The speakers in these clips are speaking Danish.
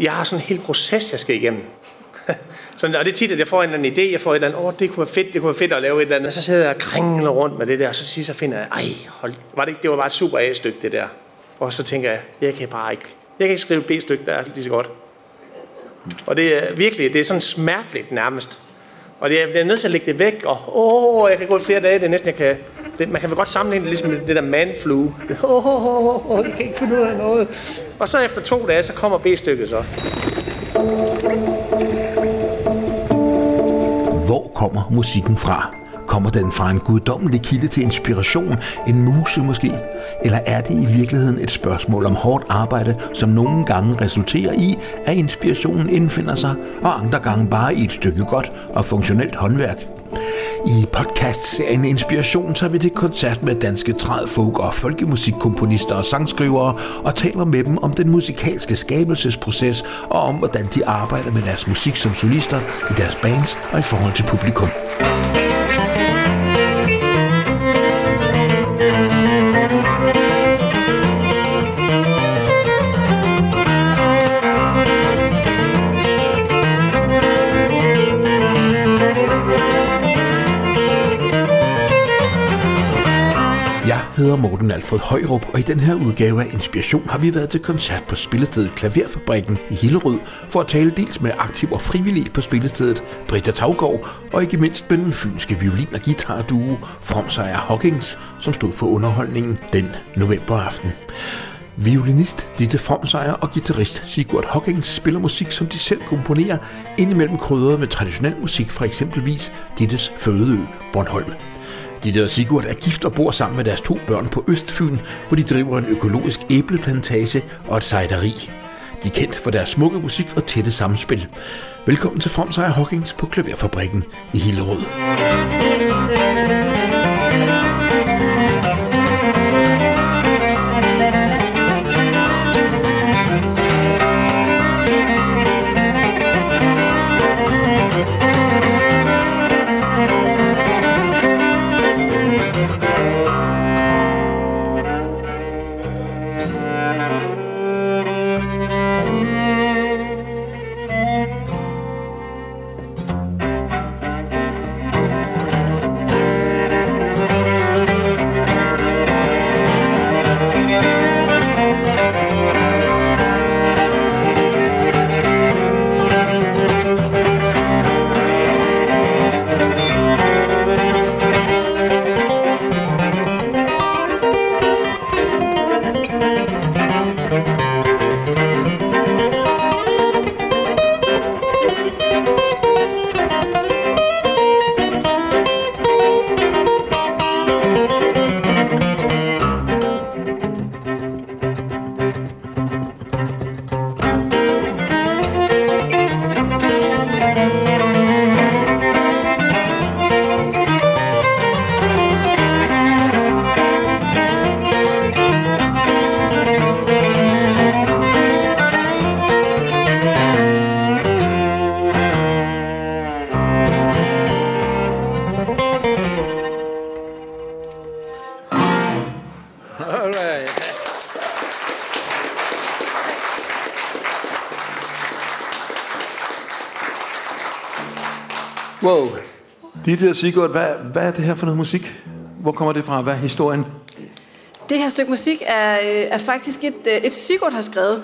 jeg har sådan en hel proces, jeg skal igennem. så, og det er tit, at jeg får en eller anden idé, jeg får et eller andet, åh, oh, det kunne være fedt, det kunne være fedt at lave et eller andet, og så sidder jeg og kringler rundt med det der, og så siger så finder jeg, ej, hold, var det, ikke, det var bare et super A-stykke, det der. Og så tænker jeg, jeg kan bare ikke, jeg kan ikke skrive et B-stykke, der er lige så godt. Og det er virkelig, det er sådan smerteligt nærmest. Og det er, jeg er nødt til at lægge det væk, og åh, jeg kan gå i flere dage, det er næsten, jeg kan, det, man kan vel godt sammenligne det ligesom det der man-flu. Åh, oh, oh, jeg kan ikke finde ud af noget. Og så efter to dage, så kommer B-stykket så. Hvor kommer musikken fra? Kommer den fra en guddommelig kilde til inspiration, en muse måske? Eller er det i virkeligheden et spørgsmål om hårdt arbejde, som nogle gange resulterer i, at inspirationen indfinder sig, og andre gange bare i et stykke godt og funktionelt håndværk? I podcastserien Inspiration tager vi til koncert med danske træd, folk og folkemusikkomponister og sangskrivere og taler med dem om den musikalske skabelsesproces og om, hvordan de arbejder med deres musik som solister i deres bands og i forhold til publikum. Hedder Morten Alfred Højrup, og i den her udgave af Inspiration har vi været til koncert på spillestedet Klaverfabrikken i Hillerød for at tale dels med aktiv og frivillig på spillestedet Britta Tavgaard, og ikke mindst med den fynske violin- og guitarduo Fromsejr Hawkins, som stod for underholdningen den novemberaften. Violinist Ditte Fromsejer og guitarist Sigurd Hawkins spiller musik, som de selv komponerer, indimellem krydret med traditionel musik fra eksempelvis Dittes fødeø Bornholm. Ditte og Sigurd er gift og bor sammen med deres to børn på Østfyn, hvor de driver en økologisk æbleplantage og et sejderi. De er kendt for deres smukke musik og tætte samspil. Velkommen til Fromsejr Hawkins på Klaverfabrikken i Hillerød. Ditte og Sigurd, hvad, hvad er det her for noget musik? Hvor kommer det fra? Hvad er historien? Det her stykke musik er, øh, er faktisk et, øh, et Sigurd har skrevet.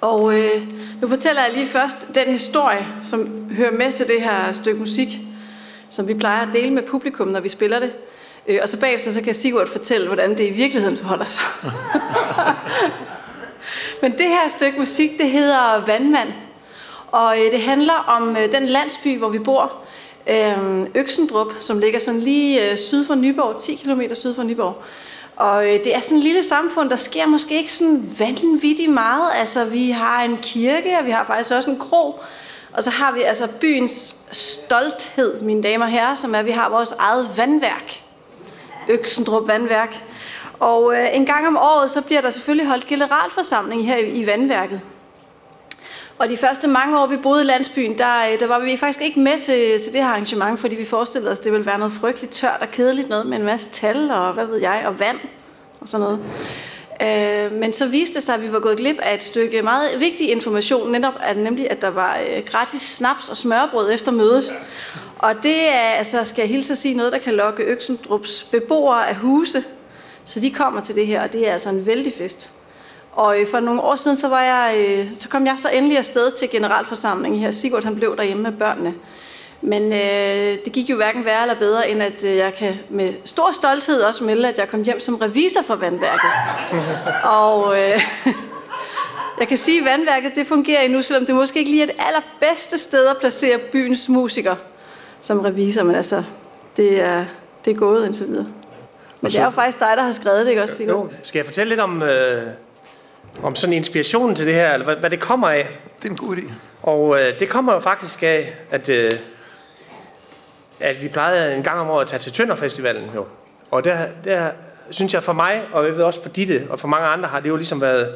Og øh, nu fortæller jeg lige først den historie, som hører med til det her stykke musik, som vi plejer at dele med publikum, når vi spiller det. Øh, og så bagefter så kan Sigurd fortælle, hvordan det i virkeligheden forholder sig. Men det her stykke musik, det hedder Vandmand. Og øh, det handler om øh, den landsby, hvor vi bor, øh, Øksendrup, som ligger sådan lige øh, syd for Nyborg, 10 km syd for Nyborg. Og øh, det er sådan et lille samfund, der sker måske ikke sådan vanvittigt meget. Altså, vi har en kirke, og vi har faktisk også en krog. Og så har vi altså byens stolthed, mine damer og herrer, som er, at vi har vores eget vandværk. Øksendrup Vandværk. Og øh, en gang om året, så bliver der selvfølgelig holdt generalforsamling her i, i vandværket. Og de første mange år, vi boede i landsbyen, der, øh, der var vi faktisk ikke med til, til det her arrangement, fordi vi forestillede os, at det ville være noget frygteligt tørt og kedeligt noget med en masse tal og hvad ved jeg, og vand og sådan noget. Øh, men så viste det sig, at vi var gået glip af et stykke meget vigtig information, netop at, nemlig at der var øh, gratis snaps og smørbrød efter mødet. Og det er, altså skal jeg hilse at sige, noget, der kan lokke Øksendrups beboere af huse. Så de kommer til det her, og det er altså en vældig fest. Og øh, for nogle år siden, så, var jeg, øh, så kom jeg så endelig afsted til generalforsamlingen her. Sigurd han blev derhjemme med børnene. Men øh, det gik jo hverken værre eller bedre, end at øh, jeg kan med stor stolthed også melde, at jeg kom hjem som revisor for vandværket. og øh, jeg kan sige, at vandværket det fungerer endnu, selvom det måske ikke lige er det allerbedste sted at placere byens musikere som revisor. Men altså, det er, det er gået indtil videre. Men det er jo faktisk dig, der har skrevet det, ikke også, Sigurd? Jo, skal jeg fortælle lidt om, øh, om sådan inspirationen til det her, eller hvad, hvad det kommer af? Det er en god idé. Og øh, det kommer jo faktisk af, at, øh, at vi plejede en gang om året at tage til Tønderfestivalen jo. Og der, der synes jeg for mig, og jeg ved også for Ditte og for mange andre, har det jo ligesom været,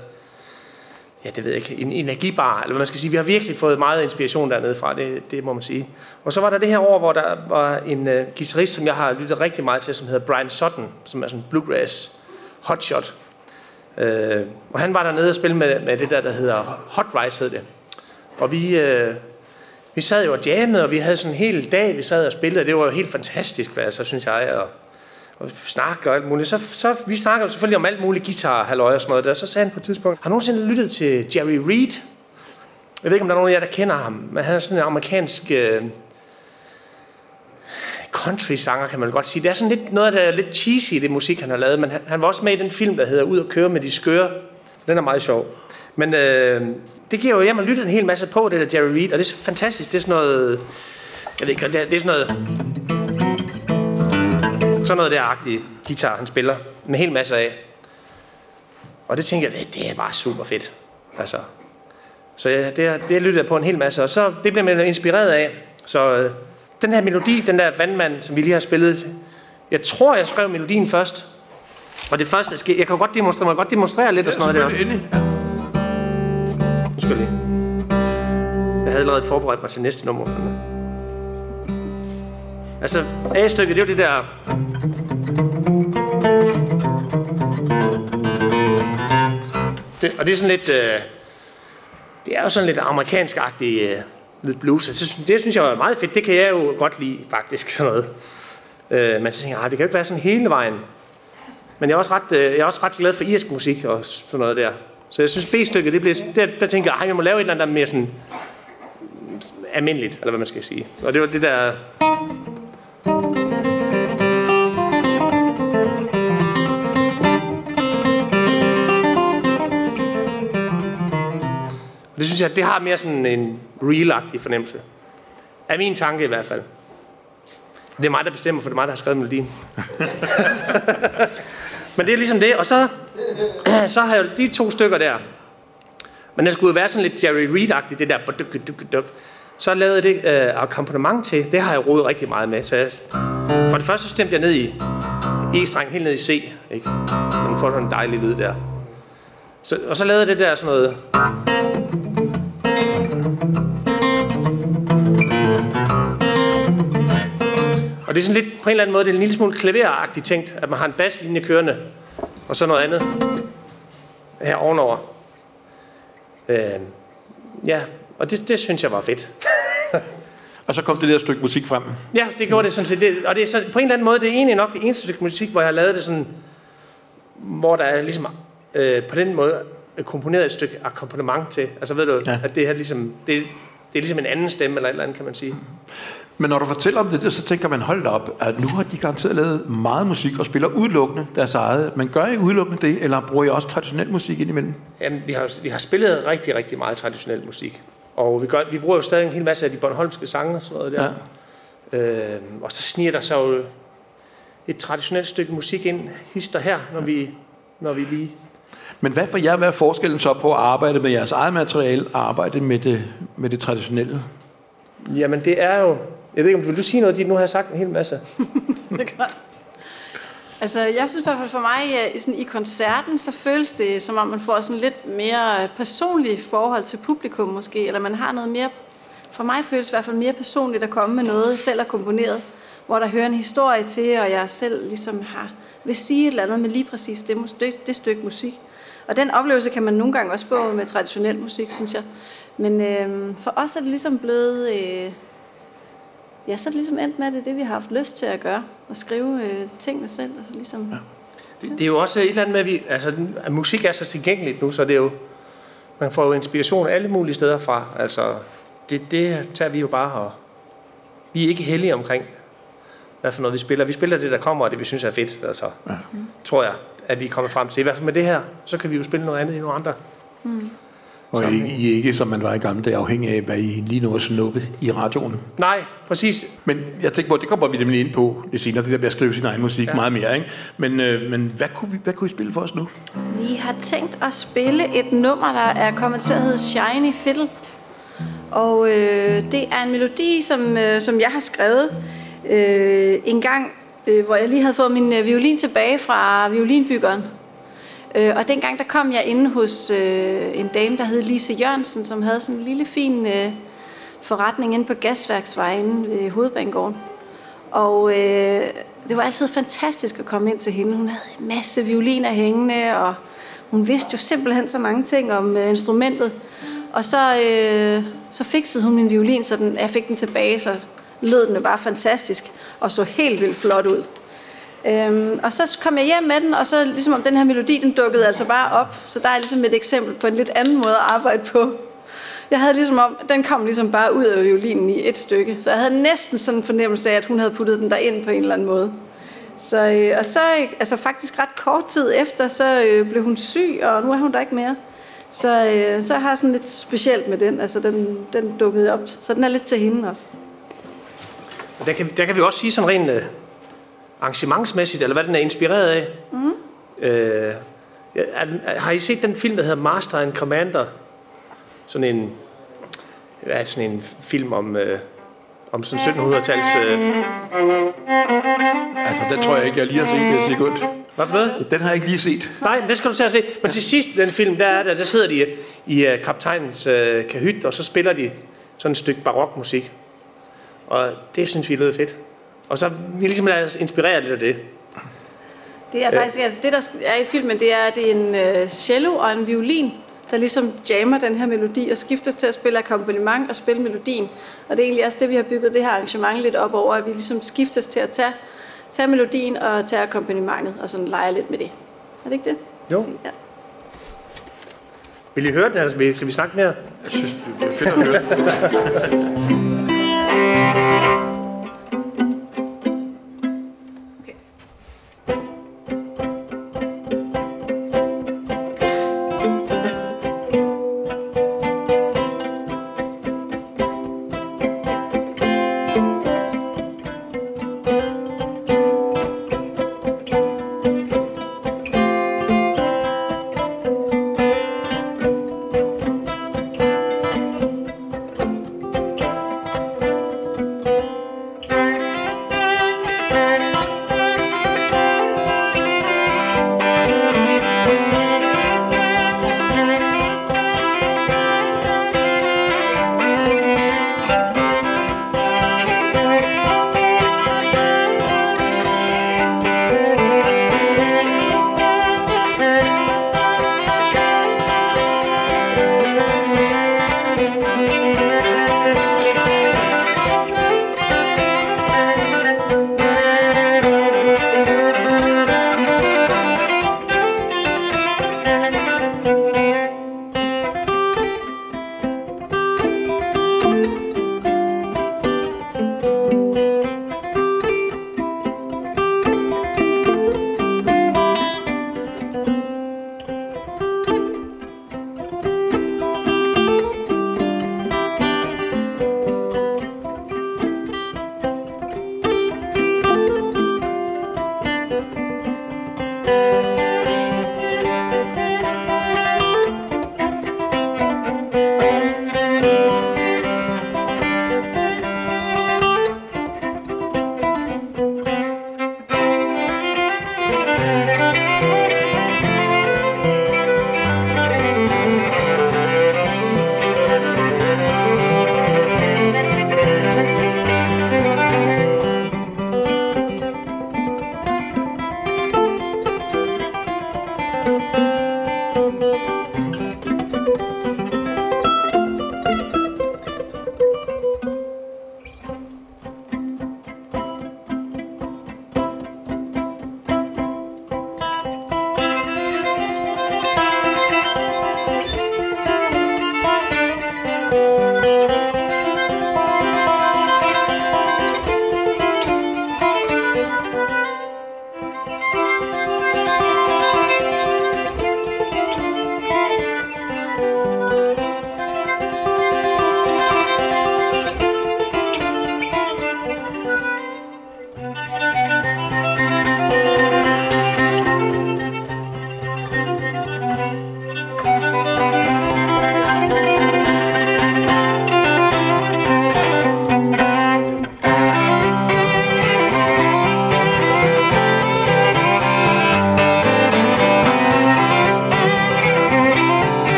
ja det ved jeg ikke, en energibar, eller hvad man skal sige. Vi har virkelig fået meget inspiration dernede fra, det, det må man sige. Og så var der det her år, hvor der var en øh, guitarist, som jeg har lyttet rigtig meget til, som hedder Brian Sutton, som er sådan en bluegrass hotshot. Øh, og han var dernede og spille med, med det der, der hedder Hot Rice hed det. Og vi, øh, vi sad jo og jammede, og vi havde sådan en hel dag, vi sad og spillede, og det var jo helt fantastisk, altså, synes jeg, og, og snakke og alt muligt. Så, så vi snakkede selvfølgelig om alt muligt guitar, halløj og sådan noget der. Så sagde han på et tidspunkt, har du nogensinde lyttet til Jerry Reed? Jeg ved ikke, om der er nogen af jer, der kender ham, men han er sådan en amerikansk øh, country-sanger, kan man godt sige. Det er sådan lidt noget der er lidt cheesy, det musik, han har lavet, men han, han var også med i den film, der hedder Ud og køre med de skøre. Den er meget sjov. Men øh, det giver jo, hjem og lytte en hel masse på, det der Jerry Reed, og det er fantastisk. Det er sådan noget, jeg ved ikke, det er, det er sådan noget, sådan noget der-agtigt guitar, han spiller med en hel masse af. Og det tænker jeg, det, er bare super fedt. Altså. Så ja, det, det lyttede jeg på en hel masse, og så det blev man inspireret af. Så øh, den her melodi, den der vandmand, som vi lige har spillet, jeg tror, jeg skrev melodien først. Og det første, jeg, skal, jeg kan godt demonstrere, må godt demonstrere lidt ja, og sådan noget der også. Ja. Nu skal jeg lige. Jeg havde allerede forberedt mig til næste nummer. Altså, A-stykket, det er jo det der... Det, og det er sådan lidt... Øh, det er jo sådan lidt amerikansk-agtigt øh, lidt blues. Altså, det, det synes jeg er meget fedt. Det kan jeg jo godt lide, faktisk, sådan noget. Øh, men så tænker jeg, ah, det kan jo ikke være sådan hele vejen. Men jeg er også ret, øh, jeg er også ret glad for irsk musik og sådan noget der. Så jeg synes, B-stykket, det bliver, der, der tænker jeg, at jeg må lave et eller andet, der er mere sådan almindeligt, eller hvad man skal sige. Og det var det der... Og det synes jeg, det har mere sådan en real fornemmelse. Af min tanke i hvert fald. Det er mig, der bestemmer, for det er mig, der har skrevet melodien. Men det er ligesom det, og så, så har jeg de to stykker der. Men det skulle jo være sådan lidt Jerry Reed-agtigt, det der Så lavede jeg det øh, akkompagnement til. Det har jeg rodet rigtig meget med. Så jeg, for det første så stemte jeg ned i E-streng, helt ned i C. Ikke? Så den får sådan en dejlig lyd der. Så, og så lavede jeg det der sådan noget... Og det er sådan lidt, på en eller anden måde, det er en lille smule klaveragtigt tænkt, at man har en baslinje kørende, og så noget andet her ovenover. Øh, ja, og det, det synes jeg var fedt. og så kom det der stykke musik frem. Ja, det gjorde det sådan set. Det, og det er så, på en eller anden måde, det er egentlig nok det eneste stykke musik, hvor jeg har lavet det sådan, hvor der er ligesom øh, på den måde komponeret et stykke akkompagnement til. Altså ved du, ja. at det her ligesom, det, det er ligesom en anden stemme eller et eller andet, kan man sige. Men når du fortæller om det, så tænker man, hold op, at nu har de garanteret lavet meget musik og spiller udelukkende deres eget. Men gør I udelukkende det, eller bruger I også traditionel musik indimellem? Jamen, vi har, vi har spillet rigtig, rigtig meget traditionel musik. Og vi, gør, vi bruger jo stadig en hel masse af de Bornholmske sange og sådan noget der. Ja. Øh, og så sniger der så jo et traditionelt stykke musik ind, hister her, når vi, når vi lige men hvad for jer, hvad er forskellen så på at arbejde med jeres eget materiale og arbejde med det, med det traditionelle? Jamen det er jo... Jeg ved ikke, om vil du sige noget, dit? Nu har jeg sagt en hel masse. det er godt. Altså, jeg synes i hvert fald for mig, øh, sådan, i koncerten, så føles det, som om man får sådan lidt mere personligt forhold til publikum måske, eller man har noget mere, for mig føles det i hvert fald mere personligt at komme med noget, selv er komponeret, hvor der hører en historie til, og jeg selv ligesom har, vil sige et eller andet med lige præcis det, det, det stykke musik. Og den oplevelse kan man nogle gange også få med traditionel musik, synes jeg. Men øh, for os er det ligesom blevet... Øh, ja, så er det ligesom endt med, at det er det, vi har haft lyst til at gøre. At skrive øh, tingene selv. Og så ligesom, ja. Det, det er jo også et eller andet med, at, vi, altså, at musik er så tilgængeligt nu, så det er jo, man får jo inspiration alle mulige steder fra. Altså, det, det tager vi jo bare og vi er ikke heldige omkring, hvad for noget vi spiller. Vi spiller det, der kommer, og det vi synes er fedt. Altså, ja. tror jeg, at vi kommer frem til. I hvert fald med det her, så kan vi jo spille noget andet i nogle andre. Mm. Og I, I er ikke, som man var i gamle dage, afhængig af, hvad I lige nu at snuppe i radioen. Nej, præcis. Men jeg tænker på, det kommer vi nemlig ind på det senere, det der med at skrive sin egen musik ja. meget mere. Ikke? Men, øh, men hvad, kunne vi, hvad kunne I spille for os nu? Vi har tænkt at spille et nummer, der er kommet til at hedde Shiny Fiddle. Og øh, det er en melodi, som, øh, som jeg har skrevet øh, en gang, øh, hvor jeg lige havde fået min øh, violin tilbage fra violinbyggeren. Øh, og dengang der kom jeg inde hos øh, en dame, der hed Lise Jørgensen, som havde sådan en lille fin øh, forretning inde på Gasværksvejen ved Hovedbanegården. Og øh, det var altid fantastisk at komme ind til hende. Hun havde en masse violiner hængende, og hun vidste jo simpelthen så mange ting om øh, instrumentet. Og så, øh, så fiksede hun min violin, så den, jeg fik den tilbage, så lød den bare fantastisk, og så helt vildt flot ud. Øhm, og så kom jeg hjem med den, og så ligesom om den her melodi, den dukkede altså bare op. Så der er ligesom et eksempel på en lidt anden måde at arbejde på. Jeg havde ligesom om, den kom ligesom bare ud af violinen i et stykke. Så jeg havde næsten sådan en fornemmelse af, at hun havde puttet den ind på en eller anden måde. Så, øh, og så altså faktisk ret kort tid efter, så øh, blev hun syg, og nu er hun der ikke mere. Så, øh, så har jeg sådan lidt specielt med den. Altså, den, den dukkede op. Så den er lidt til hende også. Der kan, der kan vi også sige sådan rent øh, arrangementsmæssigt, eller hvad den er inspireret af. Mm. Øh, er, har I set den film, der hedder Master and Commander? Sådan en, ja, sådan en film om, øh, om sådan 1700-tals... Øh... Altså, den tror jeg ikke, jeg lige har set, det er godt. Hvad for noget? Den har jeg ikke lige set. Nej, det skal du til at se. Men til sidst den film, der, er der, der sidder de i uh, kaptajnens uh, kahyt, og så spiller de sådan et stykke barokmusik. Og det synes vi lød fedt. Og så vi ligesom lader inspireret lidt af det. Det er faktisk, altså det der er i filmen, det er, det er en uh, cello og en violin, der ligesom jammer den her melodi og skiftes til at spille akkompagnement og spille melodien. Og det er egentlig også det, vi har bygget det her arrangement lidt op over, at vi ligesom skiftes til at tage tage melodien og tage akkompagnementet, og sådan lege lidt med det. Er det ikke det? Jo. Ja. Vil I høre det? Altså, kan vi snakke mere? Jeg synes, det er fedt at høre.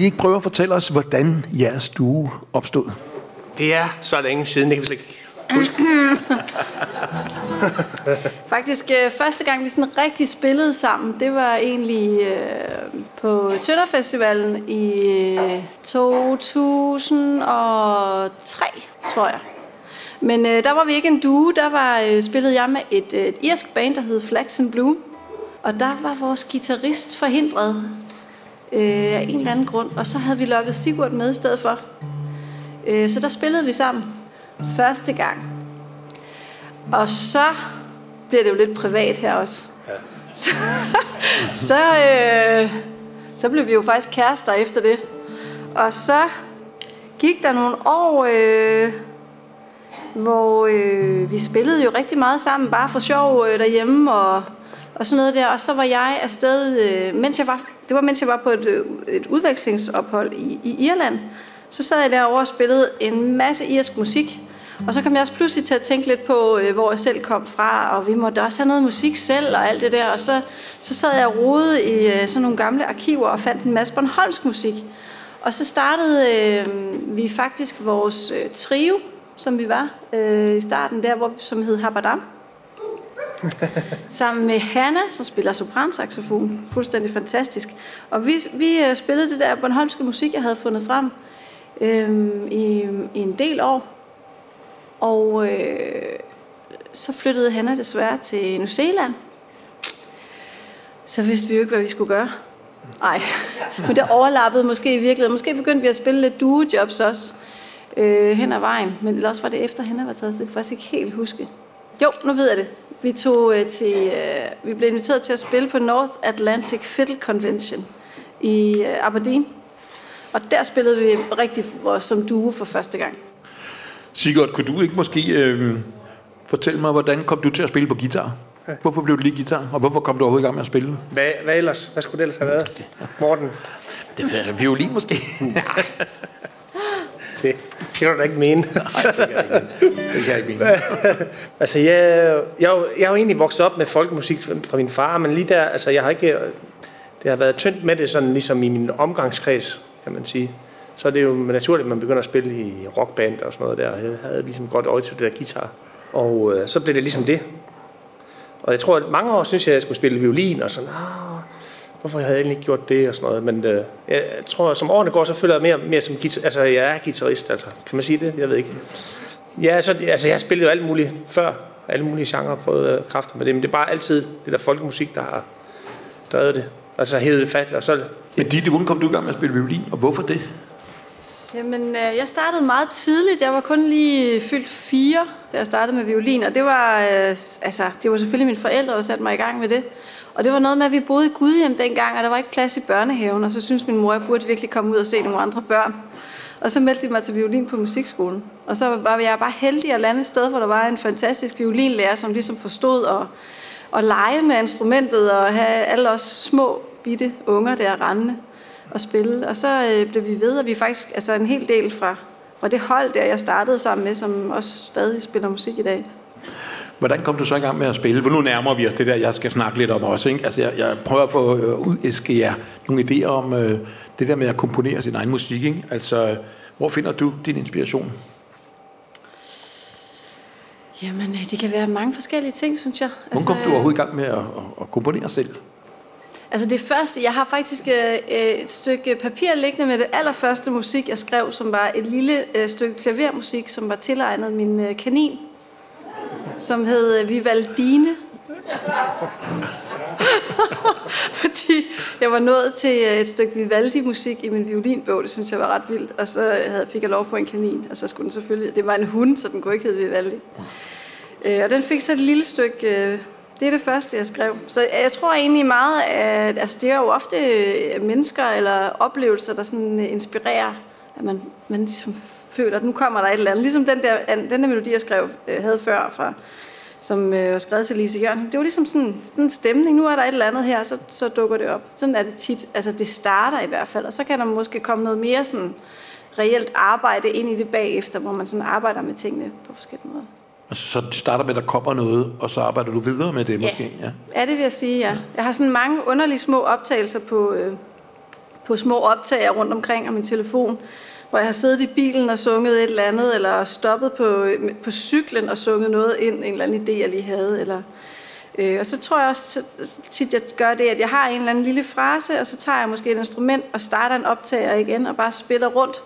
Vil I ikke prøve at fortælle os, hvordan jeres duo opstod? Det er så længe siden, det kan vi slet ikke huske. Faktisk øh, første gang, vi sådan rigtig spillede sammen, det var egentlig øh, på Tønderfestivalen i øh, 2003, tror jeg. Men øh, der var vi ikke en duo, der var øh, spillede jeg med et, øh, et irsk band, der hed Flax and Blue. Og der var vores guitarist forhindret øh, af en eller anden grund, og så havde vi lukket Sigurd med i stedet for. Øh, så der spillede vi sammen første gang. Og så bliver det jo lidt privat her også. Ja. Så, så, øh, så blev vi jo faktisk kærester efter det. Og så gik der nogle år, øh, hvor øh, vi spillede jo rigtig meget sammen, bare for sjov øh, derhjemme og, og sådan noget der. Og så var jeg afsted, øh, mens jeg var, det var mens jeg var på et, øh, et udvekslingsophold i, i Irland. Så sad jeg derovre og spillede en masse irsk musik. Og så kom jeg også pludselig til at tænke lidt på, øh, hvor jeg selv kom fra, og vi måtte også have noget musik selv og alt det der. Og så, så sad jeg og i øh, sådan nogle gamle arkiver og fandt en masse Bornholmsk musik. Og så startede øh, vi faktisk vores øh, trio, som vi var øh, i starten der, hvor, som hed Habadam. Sammen med Hanna, som spiller sopransaxofon. Fuldstændig fantastisk. Og vi, vi øh, spillede det der Bornholmske musik, jeg havde fundet frem øh, i, i en del år. Og øh, så flyttede Hanna desværre til New Zealand. Så vidste vi jo ikke, hvad vi skulle gøre. Nej, men det overlappede måske i virkeligheden. Måske begyndte vi at spille lidt duo-jobs også øh, hen ad vejen. Men ellers var det efter, Hanna var taget. Det kan jeg faktisk ikke helt huske. Jo, nu ved jeg det. Vi, tog, øh, til, øh, vi blev inviteret til at spille på North Atlantic Fiddle Convention i øh, Aberdeen. Og der spillede vi rigtig som duo for første gang. Sigurd, kunne du ikke måske øh, fortælle mig, hvordan kom du til at spille på guitar? Hvorfor blev du lige guitar, og hvorfor kom du overhovedet i gang med at spille? Hvad, hvad ellers? Hvad skulle det ellers have været? Morten? Det er violin måske. det kan du da ikke mene. Nej, det kan jeg ikke mene. Det kan jeg ikke mene. altså, jeg, jeg, jeg er jo egentlig vokset op med folkemusik fra min far, men lige der, altså, jeg har ikke... Det har været tyndt med det, sådan ligesom i min omgangskreds, kan man sige så er det jo naturligt, at man begynder at spille i rockband og sådan noget der. Jeg havde ligesom godt øje til det der guitar. Og øh, så blev det ligesom det. Og jeg tror, at mange år synes jeg, at jeg skulle spille violin og sådan, ah, hvorfor havde jeg egentlig ikke gjort det og sådan noget. Men øh, jeg tror, som årene går, så føler jeg mere, mere som guitar, altså jeg er guitarist, altså. Kan man sige det? Jeg ved ikke. Ja, så, altså jeg har spillet jo alt muligt før. Alle mulige genrer prøvet øh, kræfter med det, men det er bare altid det der folkemusik, der har drevet det. Altså hævet det fat, og så... Men Ditte, hvordan kom du i gang med at spille violin, og hvorfor det? Jamen, øh, jeg startede meget tidligt. Jeg var kun lige fyldt fire, da jeg startede med violin. Og det var, øh, altså, det var selvfølgelig mine forældre, der satte mig i gang med det. Og det var noget med, at vi boede i Gudhjem dengang, og der var ikke plads i børnehaven. Og så synes min mor, at jeg burde virkelig komme ud og se nogle andre børn. Og så meldte de mig til violin på musikskolen. Og så var jeg bare heldig at lande et sted, hvor der var en fantastisk violinlærer, som ligesom forstod at, at lege med instrumentet og have alle os små bitte unger der rendende og spille. Og så øh, blev vi ved, og vi faktisk altså en hel del fra, fra det hold, der jeg startede sammen med, som også stadig spiller musik i dag. Hvordan kom du så i gang med at spille? For nu nærmer vi os det der, jeg skal snakke lidt om også. Ikke? Altså, jeg, jeg prøver at få øh, udæske jer nogle idéer om øh, det der med at komponere sin egen musik. Ikke? Altså, hvor finder du din inspiration? Jamen, øh, det kan være mange forskellige ting, synes jeg. Hvordan altså, kom du overhovedet i gang med at, at, at komponere selv? Altså det første, jeg har faktisk øh, et stykke papir liggende med det allerførste musik, jeg skrev, som var et lille øh, stykke klavermusik, som var tilegnet min øh, kanin, som hed øh, Vivaldine. Fordi jeg var nået til øh, et stykke Vivaldi-musik i min violinbog, det synes jeg var ret vildt. Og så øh, havde, fik jeg lov for en kanin, og så skulle den selvfølgelig... Det var en hund, så den kunne ikke hedde Vivaldi. Og den fik så et lille stykke det er det første, jeg skrev. Så jeg tror egentlig meget, at altså, det er jo ofte mennesker eller oplevelser, der sådan inspirerer, at man, man ligesom føler, at nu kommer der et eller andet. Ligesom den der, den der melodi, jeg skrev, øh, havde før, fra, som øh, var skrevet til Lise Jørgensen. Det var ligesom sådan, sådan en stemning. Nu er der et eller andet her, så, så dukker det op. Sådan er det tit. Altså det starter i hvert fald, og så kan der måske komme noget mere sådan reelt arbejde ind i det bagefter, hvor man sådan arbejder med tingene på forskellige måder. Altså, så det starter med, at der kommer noget, og så arbejder du videre med det måske? Ja, ja det vil jeg sige, ja. Jeg har sådan mange underlige små optagelser på, øh, på små optager rundt omkring af min telefon, hvor jeg har siddet i bilen og sunget et eller andet, eller stoppet på, på cyklen og sunget noget ind, en eller anden idé, jeg lige havde. Eller, øh, og så tror jeg også tit, jeg gør det, at jeg har en eller anden lille frase, og så tager jeg måske et instrument og starter en optager igen, og bare spiller rundt.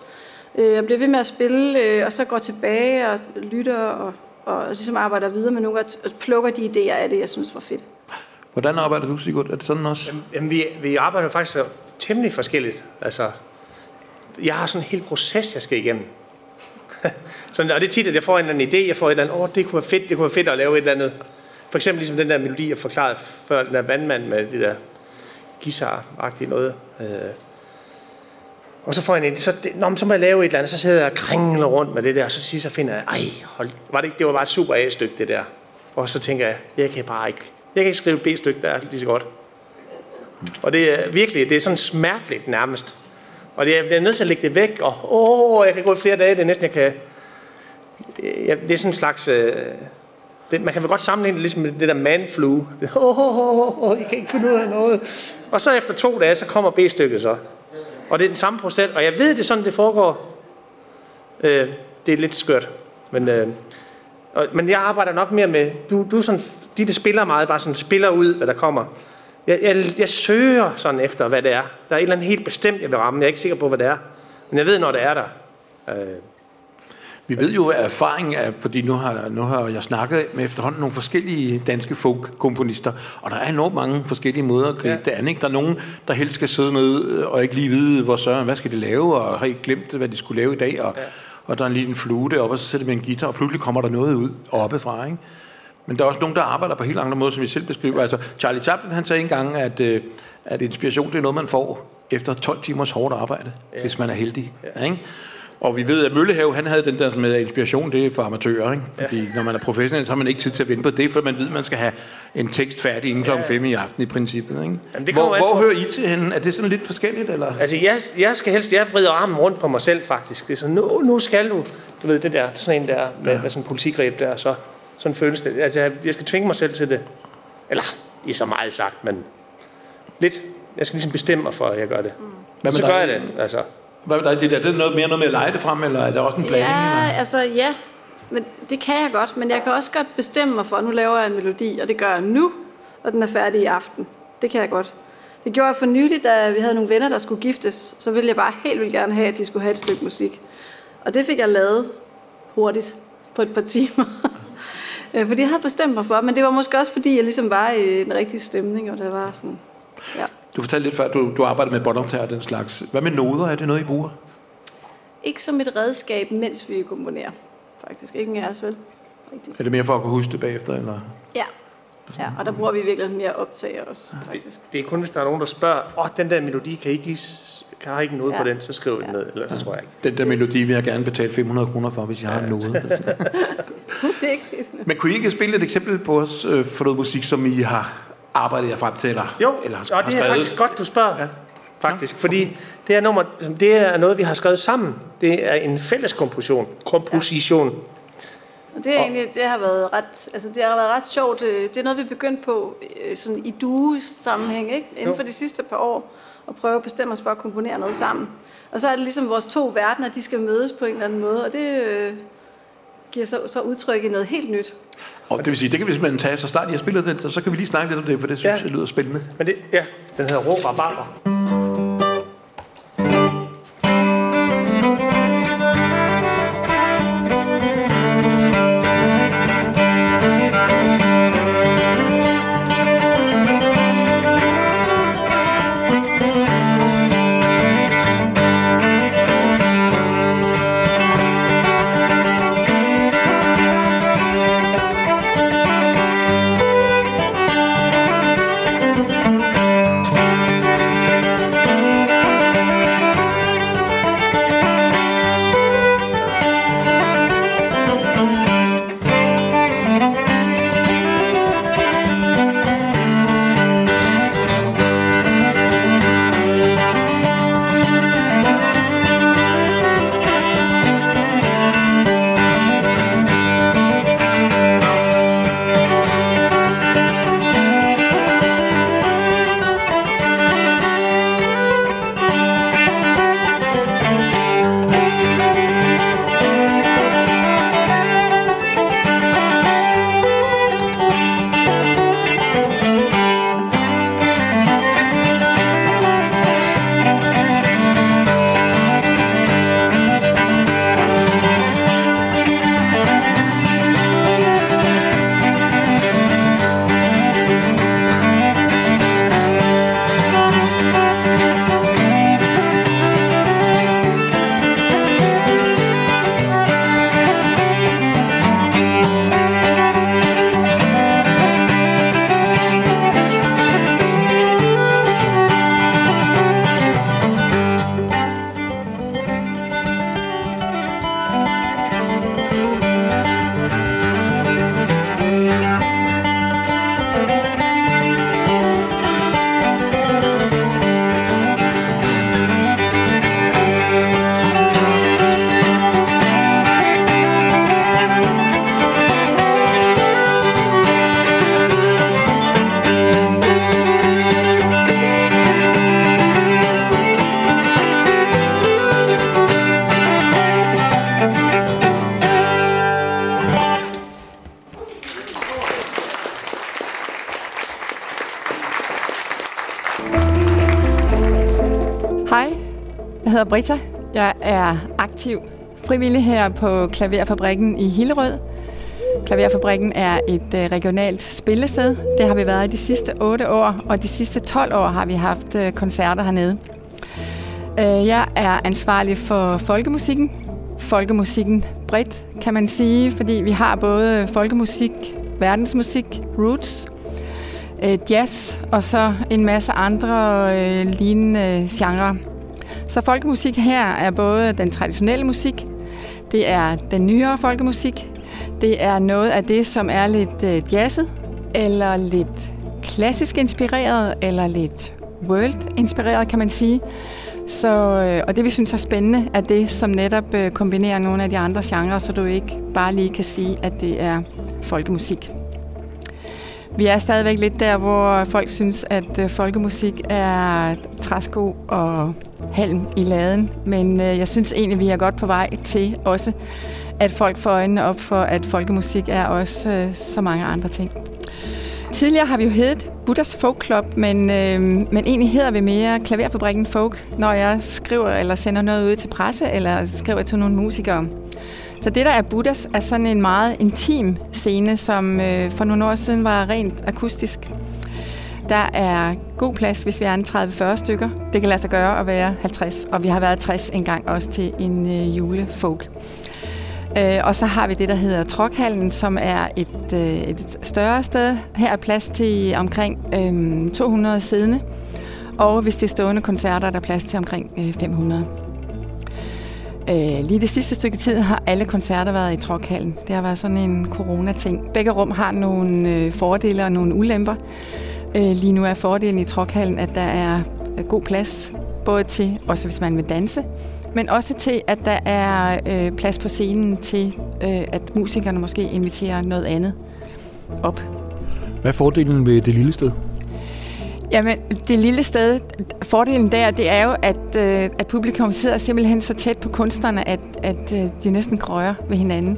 Øh, jeg bliver ved med at spille, øh, og så går tilbage og lytter, og, og ligesom arbejder videre med nogle, og plukker de idéer af det, jeg synes var fedt. Hvordan arbejder du, Sigurd? Er det sådan også? Jamen, jamen vi, vi arbejder faktisk temmelig forskelligt. Altså, jeg har sådan en hel proces, jeg skal igennem. sådan, og det er tit, at jeg får en eller anden idé, jeg får et eller andet, åh, det kunne være fedt, det kunne være fedt at lave et eller andet. For eksempel ligesom den der melodi, jeg forklarede før, den der vandmand med det der guitar-agtige noget. Øh. Og så får jeg en idé, så, det, nå, så må jeg lave et eller andet, så sidder jeg og kringler rundt med det der, og så siger så finder jeg, ej, hold, var det, ikke, det var bare et super A-stykke, det der. Og så tænker jeg, jeg kan bare ikke, jeg kan ikke skrive et B-stykke, der er lige så godt. Og det er virkelig, det er sådan smerteligt nærmest. Og jeg bliver nødt til at lægge det væk, og åh, jeg kan gå i flere dage, det er næsten, jeg kan... Jeg, det er sådan en slags... Øh, det, man kan vel godt sammenligne det ligesom med det der man-flu. Åh, oh, oh, oh, jeg kan ikke finde ud af noget. Og så efter to dage, så kommer B-stykket så. Og det er den samme proces, og jeg ved, det er sådan, det foregår. Øh, det er lidt skørt. Men, øh, og, men jeg arbejder nok mere med, du, du sådan, de der spiller meget, bare sådan spiller ud, hvad der kommer. Jeg, jeg, jeg søger sådan efter, hvad det er. Der er et eller andet helt bestemt, jeg vil ramme. Jeg er ikke sikker på, hvad det er. Men jeg ved, når det er der. Øh. Vi ved jo af erfaring, at, fordi nu har, nu har jeg snakket med efterhånden nogle forskellige danske folk-komponister, og der er enormt mange forskellige måder at gribe ja. det an. Ikke? Der er nogen, der helst skal sidde ned og ikke lige vide, hvor søren, hvad skal de lave, og har ikke glemt, hvad de skulle lave i dag, og, ja. og der er en lille flue deroppe, og så sætter vi en guitar, og pludselig kommer der noget ud oppefra. Ikke? Men der er også nogen, der arbejder på helt andre måder, som vi selv beskriver. Altså, Charlie Chaplin, han sagde engang, at, øh, at inspiration, det er noget, man får efter 12 timers hårdt arbejde, ja. hvis man er heldig. Ja. Ikke? Og vi ved, at Møllehave, han havde den der med inspiration, det er for amatører, ikke? Fordi ja. når man er professionel, så har man ikke tid til at vente på det, for man ved, at man skal have en tekst færdig inden klokken 5 i aften i princippet, ikke? Jamen, det hvor hvor hører I til hende? Er det sådan lidt forskelligt, eller? Altså, jeg, jeg skal helst, jeg vrider armen rundt på mig selv, faktisk. Det er sådan, nu, nu skal du, du ved, det der, sådan en der, med, ja. med sådan en politigreb der, så sådan føles det. Altså, jeg skal tvinge mig selv til det. Eller, det er så meget sagt, men lidt. Jeg skal ligesom bestemme mig for, at jeg gør det. Mm. Hvad så gør jeg det, altså. Hvad med dig, det der? Det er noget mere noget med at lege det frem, eller er der også en blanding? Ja, eller? altså ja, men det kan jeg godt, men jeg kan også godt bestemme mig for, at nu laver jeg en melodi, og det gør jeg nu, og den er færdig i aften. Det kan jeg godt. Det gjorde jeg for nylig, da vi havde nogle venner, der skulle giftes, så ville jeg bare helt vildt gerne have, at de skulle have et stykke musik. Og det fik jeg lavet hurtigt på et par timer. Øh, fordi jeg havde bestemt mig for, men det var måske også fordi, jeg ligesom var i en rigtig stemning, og der var sådan, ja. Du fortalte lidt før, at du, du arbejder med båndoptager og den slags. Hvad med noder? Er det noget, I bruger? Ikke som et redskab, mens vi komponerer. Faktisk ikke af os, vel? Rigtig. Er det mere for at kunne huske det bagefter? Eller? Ja. Ja, og der bruger vi virkelig mere optager også, faktisk. Det, det er kun, hvis der er nogen, der spørger, åh, oh, den der melodi, kan I ikke lige kan jeg ikke noget ja. på den, så skriv ja. den ned, eller ja. tror jeg ikke. Den der melodi vil jeg gerne betale 500 kroner for, hvis jeg ja. har en node. det er ikke skidt. Men kunne I ikke spille et eksempel på os øh, for noget musik, som I har arbejdet jer frem til, eller, jo, eller har, og det er faktisk godt, du spørger. Ja. Faktisk, fordi det er, nummer, det er noget, vi har skrevet sammen. Det er en fælles komposition. komposition. Ja. Og det, er egentlig, det har været ret, altså det har været ret sjovt. Det er noget, vi er begyndt på øh, sådan i duo-sammenhæng, ikke? inden jo. for de sidste par år og prøve at bestemme os for at komponere noget sammen. Og så er det ligesom vores to verdener, de skal mødes på en eller anden måde, og det øh, giver så, så udtryk i noget helt nyt. Og det vil sige, det kan vi simpelthen tage så snart jeg har spillet den, så kan vi lige snakke lidt om det, for det synes ja. jeg lyder spændende. Men det, ja, den hedder Rå Rabarber. Hedder Britta. Jeg er aktiv frivillig her på Klaverfabrikken i Hillerød. Klaverfabrikken er et øh, regionalt spillested. Det har vi været i de sidste 8 år, og de sidste 12 år har vi haft øh, koncerter hernede. Øh, jeg er ansvarlig for folkemusikken. Folkemusikken bredt, kan man sige, fordi vi har både folkemusik, verdensmusik, roots, jazz og så en masse andre lignende genrer. Så folkemusik her er både den traditionelle musik, det er den nyere folkemusik, det er noget af det, som er lidt øh, jazzet, eller lidt klassisk inspireret, eller lidt world-inspireret, kan man sige. Så, øh, og det, vi synes er spændende, er det, som netop øh, kombinerer nogle af de andre genrer, så du ikke bare lige kan sige, at det er folkemusik. Vi er stadigvæk lidt der, hvor folk synes, at øh, folkemusik er træsko og halm i laden. Men øh, jeg synes egentlig, vi er godt på vej til også, at folk får øjnene op for, at folkemusik er også øh, så mange andre ting. Tidligere har vi jo heddet Buddhas Folk Club, men, øh, men egentlig hedder vi mere Klaverfabrikken Folk, når jeg skriver eller sender noget ud til presse, eller skriver til nogle musikere. Så det, der er Buddhas, er sådan en meget intim scene, som øh, for nogle år siden var rent akustisk. Der er god plads, hvis vi er en 30-40 stykker. Det kan lade sig gøre at være 50, og vi har været 60 engang også til en øh, julefolk. Øh, og så har vi det, der hedder Trokhallen, som er et, øh, et større sted. Her er plads til omkring øh, 200 siddende, og hvis det er stående koncerter, er der plads til omkring øh, 500. Øh, lige det sidste stykke tid har alle koncerter været i Trokhallen. Det har været sådan en corona-ting. Begge rum har nogle øh, fordele og nogle ulemper. Øh, lige nu er fordelen i Trokhallen, at der er god plads, både til, også hvis man vil danse, men også til, at der er øh, plads på scenen til, øh, at musikerne måske inviterer noget andet op. Hvad er fordelen ved det lille sted? Jamen, det lille sted, fordelen der, det er jo, at, øh, at publikum sidder simpelthen så tæt på kunstnerne, at, at øh, de næsten grøjer ved hinanden.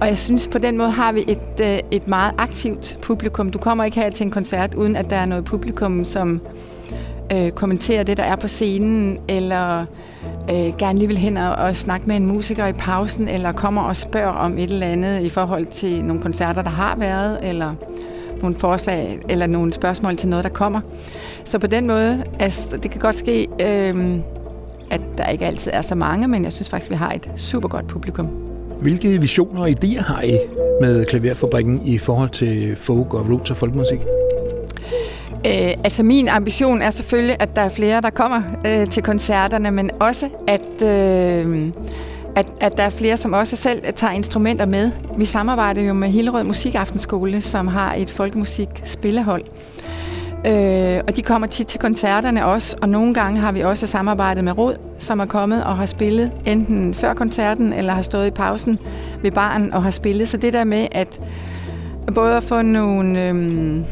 Og jeg synes, på den måde har vi et, øh, et meget aktivt publikum. Du kommer ikke her til en koncert, uden at der er noget publikum, som øh, kommenterer det, der er på scenen, eller øh, gerne lige vil hen og, og snakke med en musiker i pausen, eller kommer og spørger om et eller andet i forhold til nogle koncerter, der har været, eller nogle forslag eller nogle spørgsmål til noget, der kommer. Så på den måde, altså, det kan godt ske, øh, at der ikke altid er så mange, men jeg synes faktisk, vi har et super godt publikum. Hvilke visioner og idéer har I med Klaverfabrikken i forhold til folk og roots og folkemusik? Øh, altså min ambition er selvfølgelig, at der er flere, der kommer øh, til koncerterne, men også at, øh, at, at der er flere, som også selv tager instrumenter med. Vi samarbejder jo med Hillerød Musikaftenskole, som har et folkemusikspillehold. Øh, og de kommer tit til koncerterne også, og nogle gange har vi også samarbejdet med Rod, som er kommet og har spillet enten før koncerten, eller har stået i pausen ved baren og har spillet. Så det der med at både at få nogle... Øh,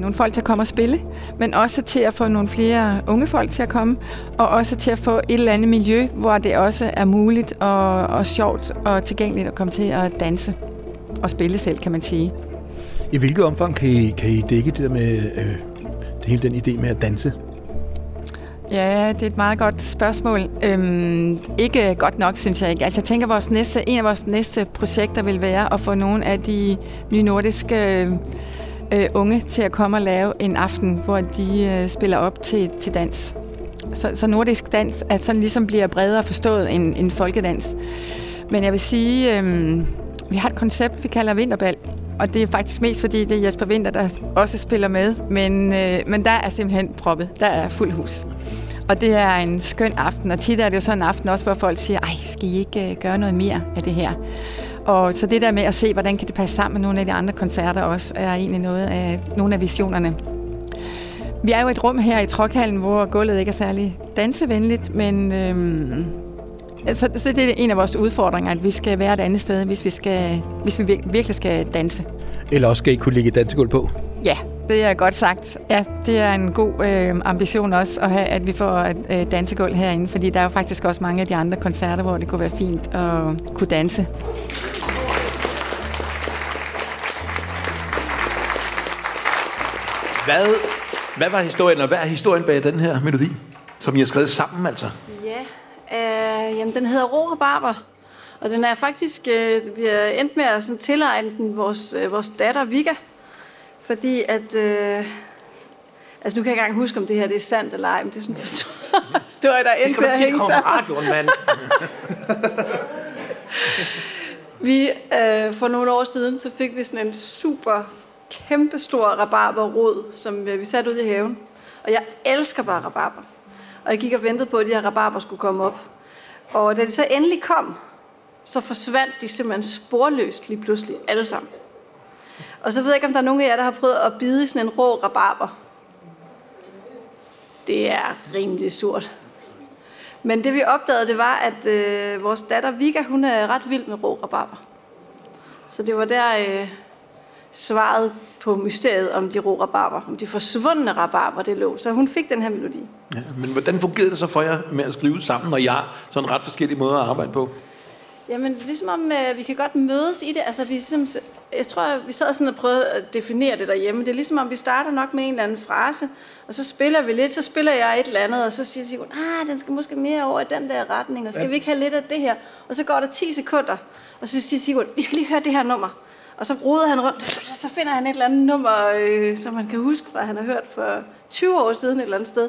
nogle folk til at komme og spille, men også til at få nogle flere unge folk til at komme, og også til at få et eller andet miljø, hvor det også er muligt og, og sjovt og tilgængeligt at komme til at danse og spille selv, kan man sige. I hvilket omfang kan I, kan I dække det der med øh, det hele den idé med at danse? Ja, det er et meget godt spørgsmål. Øhm, ikke godt nok, synes jeg ikke. Altså, jeg tænker, at vores næste, en af vores næste projekter vil være at få nogle af de nye nordiske øh, unge til at komme og lave en aften, hvor de øh, spiller op til, til dans. Så, så nordisk dans er sådan ligesom bliver bredere forstået end, end folkedans. Men jeg vil sige, øh, vi har et koncept, vi kalder Vinterbal, og det er faktisk mest fordi, det er Jesper Vinter, der også spiller med. Men, øh, men der er simpelthen proppet. Der er fuld hus. Og det er en skøn aften, og tit er det jo sådan en aften også, hvor folk siger, ej, skal I ikke øh, gøre noget mere af det her? Og så det der med at se, hvordan kan det passe sammen med nogle af de andre koncerter også, er egentlig noget af, nogle af visionerne. Vi er jo et rum her i Trokhallen, hvor gulvet ikke er særlig dansevenligt, men øhm, så, så det er en af vores udfordringer, at vi skal være et andet sted, hvis vi, skal, hvis vi virkelig skal danse. Eller også skal I kunne lægge dansegulv på? Ja, det er godt sagt. Ja, det er en god øh, ambition også at have, at vi får et øh, dansegulv herinde, fordi der er jo faktisk også mange af de andre koncerter, hvor det kunne være fint at kunne danse. Hvad, hvad var historien, og hvad er historien bag den her melodi, som I har skrevet sammen altså? Ja, jamen, den hedder Rå Barber. Og den er faktisk, øh, vi er endt med at sådan tilegne den vores, øh, vores datter Vika. Fordi at, øh, altså nu kan jeg ikke engang huske, om det her det er sandt eller ej, men det er sådan en historie, der endte med at hænge sammen. radioen, mand. Vi, øh, for nogle år siden, så fik vi sådan en super kæmpestor rabarberrod, som øh, vi satte ud i haven. Og jeg elsker bare rabarber. Og jeg gik og ventede på, at de her rabarber skulle komme op. Og da de så endelig kom, så forsvandt de simpelthen sporløst lige pludselig, alle sammen. Og så ved jeg ikke, om der er nogen af jer, der har prøvet at bide sådan en rå rabarber. Det er rimelig surt. Men det vi opdagede, det var, at øh, vores datter Vika, hun er ret vild med rå rabarber. Så det var der øh, svaret på mysteriet om de rå rabarber, om de forsvundne rabarber, det lå. Så hun fik den her melodi. Ja, men hvordan fungerede det så for jer med at skrive sammen, når jeg har sådan ret forskellige måder at arbejde på? Jamen, det er ligesom om, øh, vi kan godt mødes i det. Altså, vi ligesom, jeg tror, vi sad sådan og prøvede at definere det derhjemme. Det er ligesom om, vi starter nok med en eller anden frase, og så spiller vi lidt, så spiller jeg et eller andet, og så siger Sigurd, ah, den skal måske mere over i den der retning, og skal vi ikke have lidt af det her? Og så går der 10 sekunder, og så siger Sigurd, vi skal lige høre det her nummer. Og så roder han rundt, så finder han et eller andet nummer, øh, som man kan huske fra, han har hørt for 20 år siden et eller andet sted.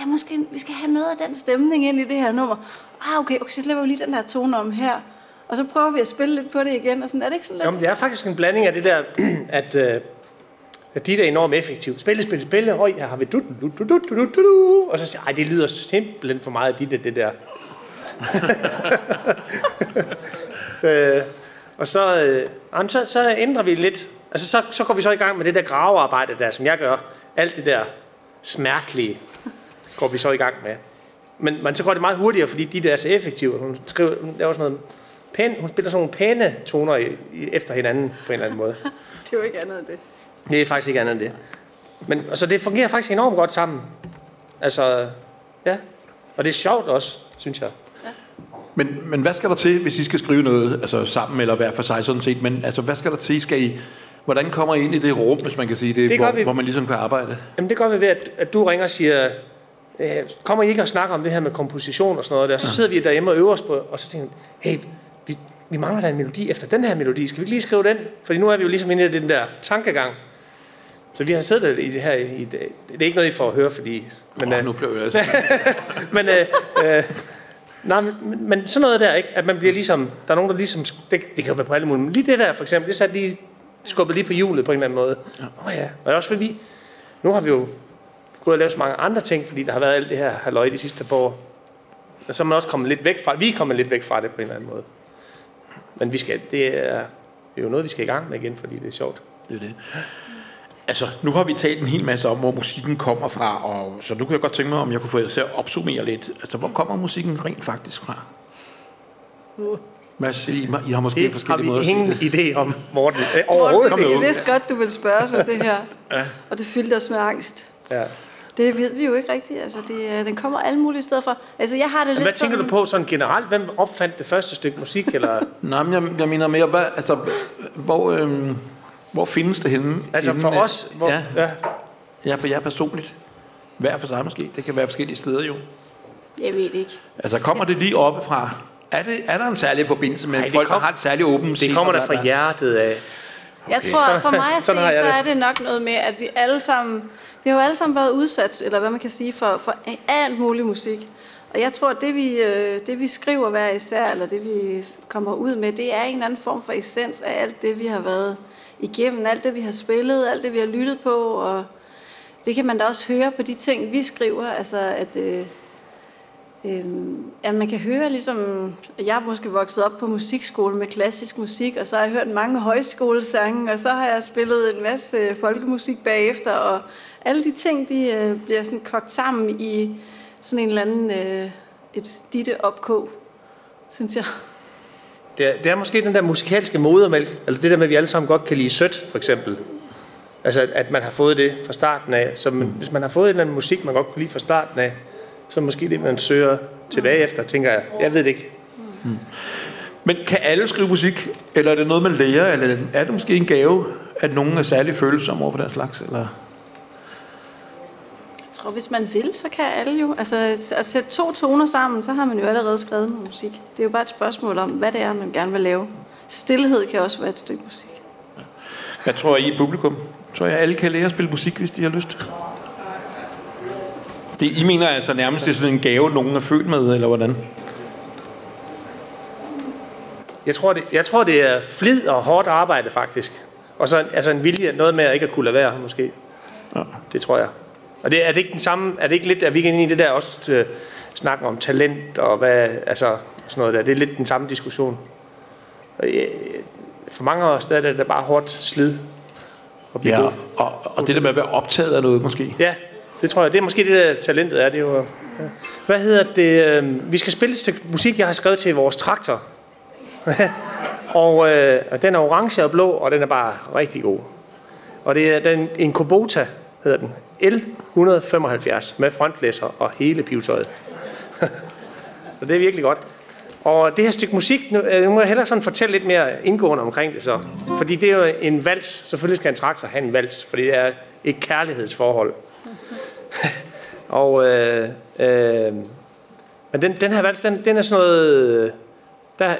Ja, måske vi skal have noget af den stemning ind i det her nummer. Ah, okay, okay så slipper vi lige den her tone om her. Og så prøver vi at spille lidt på det igen, og sådan, er det ikke sådan lidt? Jamen, det er faktisk en blanding af det der, at, øh, at de der er enormt effektivt. Spille, spille, spille. Høj, her har vi du, du, du, du, du, du, du. Og så siger jeg, det lyder simpelthen for meget af dit, det, det der. øh, og så, øh, jamen, så, så ændrer vi lidt. Altså, så, så går vi så i gang med det der gravearbejde der, som jeg gør. Alt det der smertelige går vi så i gang med. Men, men så går det meget hurtigere, fordi de der er så effektive. Hun, skriver, hun laver sådan noget pæn, hun spiller sådan nogle pæne toner i, i, efter hinanden på en eller anden måde. Det er jo ikke andet end det. Det er faktisk ikke andet end det. Men altså, det fungerer faktisk enormt godt sammen. Altså, ja. Og det er sjovt også, synes jeg. Men, men hvad skal der til, hvis I skal skrive noget altså sammen eller hver for sig sådan set? Men altså, hvad skal der til? Skal I, hvordan kommer I ind i det rum, hvis man kan sige det, Det hvor, vi. hvor man ligesom kan arbejde? Jamen det gør vi ved, at, at du ringer og siger, øh, kommer I ikke og snakker om det her med komposition og sådan noget der? Så sidder vi derhjemme og øver os på, og så tænker vi, hey, vi, vi mangler da en melodi efter den her melodi. Skal vi ikke lige skrive den? Fordi nu er vi jo ligesom inde i den der tankegang. Så vi har siddet i det her i dag. Det er ikke noget, I får at høre, fordi... Men, Men, øh, oh, nu blev jeg altså... men, øh, øh, nej, men, men sådan noget der, ikke? At man bliver ligesom... Der er nogen, der ligesom... Det, det kan jo være på alle mulige... Men lige det der, for eksempel, det satte lige... Skubbet lige på hjulet på en eller anden måde. Åh ja. Oh, ja. Og det er også fordi, vi, nu har vi jo gået og lavet så mange andre ting, fordi der har været alt det her halløj de sidste par år. Og så er man også kommet lidt væk fra Vi er kommet lidt væk fra det på en eller anden måde. Men vi skal, det er jo noget, vi skal i gang med igen, fordi det er sjovt. Det er det. Altså, nu har vi talt en hel masse om, hvor musikken kommer fra, og så nu kan jeg godt tænke mig, om jeg kunne få jer til at opsummere lidt. Altså, hvor kommer musikken rent faktisk fra? Hvad siger I? I har måske Det har forskellige måder vi at se ingen det. idé om, Morten. Øh, overhovedet Morten, jeg vidste godt, du ville spørge os om det her. ja. Og det fyldte os med angst. Ja. Det ved vi jo ikke rigtigt. Altså, det, er- den kommer alle mulige steder fra. Altså, jeg har det Men lidt hvad tænker sådan... du på sådan generelt? Hvem opfandt det første stykke musik? Eller? Nej, men jeg, jeg mener mere, hvad, altså, hvor, øhm, hvor findes det henne? Altså inden, for øh, os? Hvor, Ja, ja. ja, for jer personligt. Hver for sig måske. Det kan være forskellige steder jo. Jeg ved det ikke. Altså, kommer det lige oppe fra... Er, det, er der en særlig forbindelse med Ej, folk, kom- der har et særligt åbent Det kommer hvad fra der- hjertet af. Jeg tror, for mig at se, så er det nok noget med, at vi alle sammen, vi har jo alle sammen været udsat, eller hvad man kan sige, for, for alt mulig musik. Og jeg tror, at det vi, øh, det vi skriver hver især, eller det vi kommer ud med, det er en eller anden form for essens af alt det, vi har været igennem, alt det, vi har spillet, alt det, vi har lyttet på, og det kan man da også høre på de ting, vi skriver, altså at... Øh, Øhm, ja, man kan høre ligesom, jeg er måske vokset op på musikskole med klassisk musik, og så har jeg hørt mange højskolesange, og så har jeg spillet en masse folkemusik bagefter, og alle de ting, de øh, bliver sådan kogt sammen i sådan en eller anden, øh, et ditte opkog, synes jeg. Det er, det er måske den der musikalske modermælk, altså det der med, at vi alle sammen godt kan lide sødt, for eksempel. Altså, at- at man har fået det fra starten af. Så man, hvis man har fået en eller anden musik, man godt kunne lide fra starten af, så er det måske det, man søger tilbage efter, tænker jeg. Jeg ved det ikke. Men kan alle skrive musik, eller er det noget, man lærer, eller er det måske en gave, at nogen er særlig følsomme over for den slags? Eller? tror, hvis man vil, så kan alle jo. Altså, at sætte to toner sammen, så har man jo allerede skrevet noget musik. Det er jo bare et spørgsmål om, hvad det er, man gerne vil lave. Stilhed kan også være et stykke musik. Hvad tror I i publikum? Tror jeg, alle kan lære at spille musik, hvis de har lyst? Det, I mener altså nærmest, det er sådan en gave, nogen er født med, eller hvordan? Jeg tror, det, jeg tror, det er flid og hårdt arbejde, faktisk. Og så altså en vilje, noget med at ikke at kunne lade være, måske. Ja. Det tror jeg. Og det, er det ikke den samme, er det ikke lidt, at vi kan ind i det der også til, snakke om talent og hvad, altså sådan noget der. Det er lidt den samme diskussion. Og, øh, for mange af os, der er det, der bare hårdt slid. blive Ja, god. og, og det der med at være optaget af noget måske. Ja, det tror jeg. Det er måske det, der talentet er. Det er jo, ja. Hvad hedder det? Øhm, vi skal spille et stykke musik, jeg har skrevet til vores traktor. og, øh, og den er orange og blå, og den er bare rigtig god. Og det er den, en Kubota, hedder den. L175 med frontlæsser og hele pivetøjet. så det er virkelig godt. Og det her stykke musik, nu, øh, nu må jeg hellere sådan fortælle lidt mere indgående omkring det så. Fordi det er jo en vals. Selvfølgelig skal en traktor have en vals, fordi det er et kærlighedsforhold. og øh, øh, men den, den her vals, den, den er sådan noget... Der,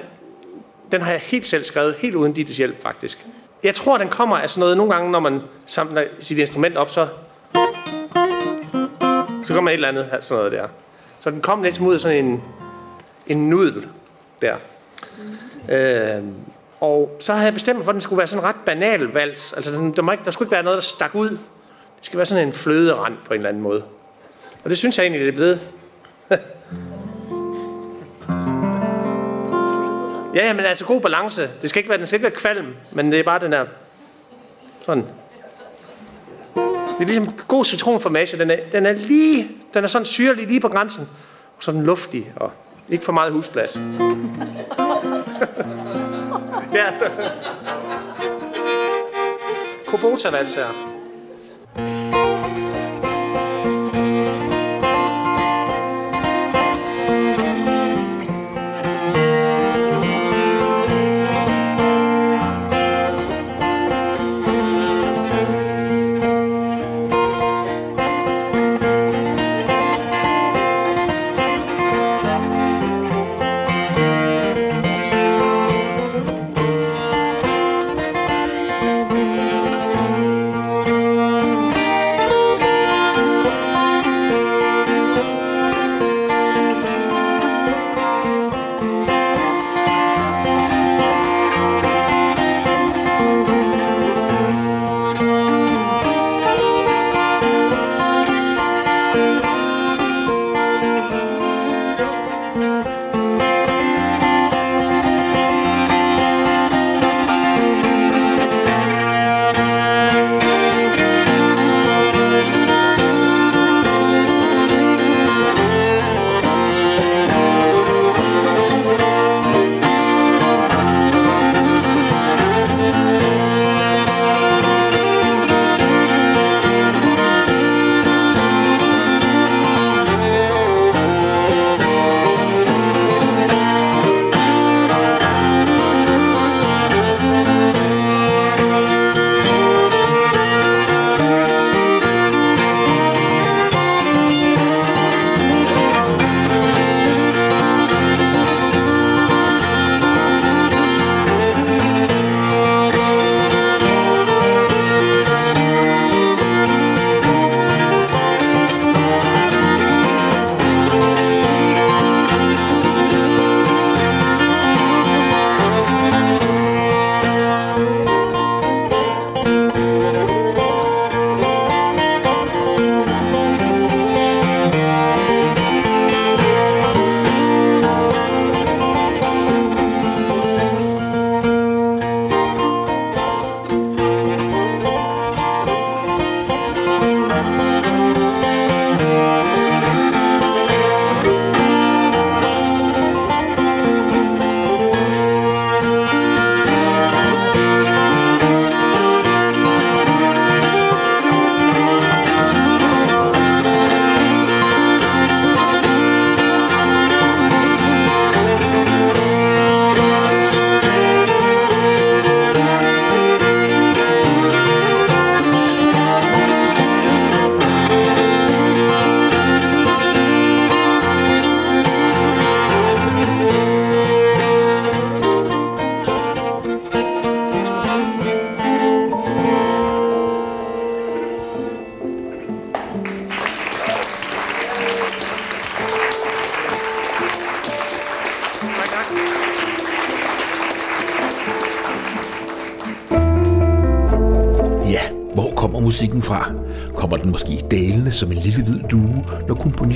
den har jeg helt selv skrevet, helt uden dit hjælp faktisk. Jeg tror, den kommer af sådan noget, nogle gange, når man samler sit instrument op, så, så kommer et eller andet sådan noget der. Så den kom lidt som ud af sådan en, en nudel der. Øh, og så havde jeg bestemt mig for, at den skulle være sådan en ret banal vals. Altså, den, der, må ikke, der skulle ikke være noget, der stak ud. Det skal være sådan en fløderand på en eller anden måde. Og det synes jeg egentlig, det er blevet. ja, ja, men altså god balance. Det skal ikke være, den skal ikke være kvalm, men det er bare den der... Sådan. Det er ligesom god citronformage. Den er, den er lige... Den er sådan syrlig lige på grænsen. Og sådan luftig og ikke for meget husplads. ja, så. Kubota-vals her.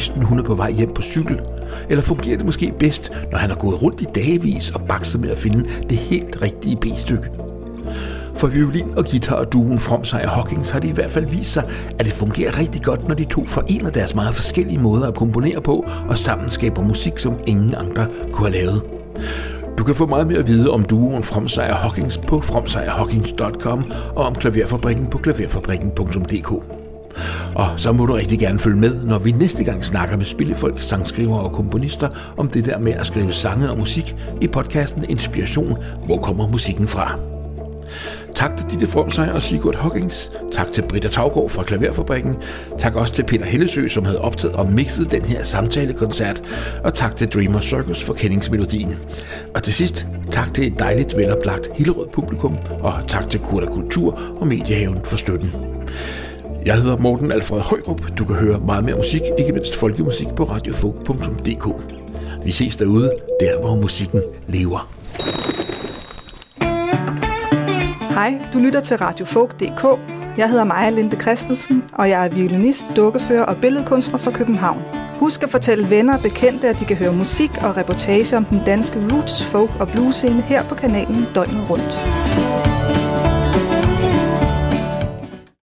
Kysten, hun er på vej hjem på cykel? Eller fungerer det måske bedst, når han har gået rundt i dagevis og bakset med at finde det helt rigtige B-stykke? For violin og guitar og duen Fromsej og Hawkins har det i hvert fald vist sig, at det fungerer rigtig godt, når de to forener deres meget forskellige måder at komponere på og sammen skaber musik, som ingen andre kunne have lavet. Du kan få meget mere at vide om duoen Fromsejr Hawkins på fromsejrhawkins.com og om klaverfabrikken på klaverfabrikken.dk. Og så må du rigtig gerne følge med, når vi næste gang snakker med spillefolk, sangskrivere og komponister om det der med at skrive sange og musik i podcasten Inspiration. Hvor kommer musikken fra? Tak til Ditte Fromsej og Sigurd Hawkins. Tak til Britta Taugaard fra Klaverfabrikken. Tak også til Peter Hellesø, som havde optaget og mixet den her samtalekoncert. Og tak til Dreamer Circus for kendingsmelodien. Og til sidst, tak til et dejligt veloplagt Hillerød publikum. Og tak til Kurta Kultur og Mediehaven for støtten. Jeg hedder Morten Alfred Højrup. Du kan høre meget mere musik, ikke mindst folkemusik på radiofog.dk. Vi ses derude, der hvor musikken lever. Hej, du lytter til radiofolk.dk. Jeg hedder Maja Linde Christensen, og jeg er violinist, dukkefører og billedkunstner fra København. Husk at fortælle venner og bekendte, at de kan høre musik og reportage om den danske roots, folk og blues scene her på kanalen døgnet rundt.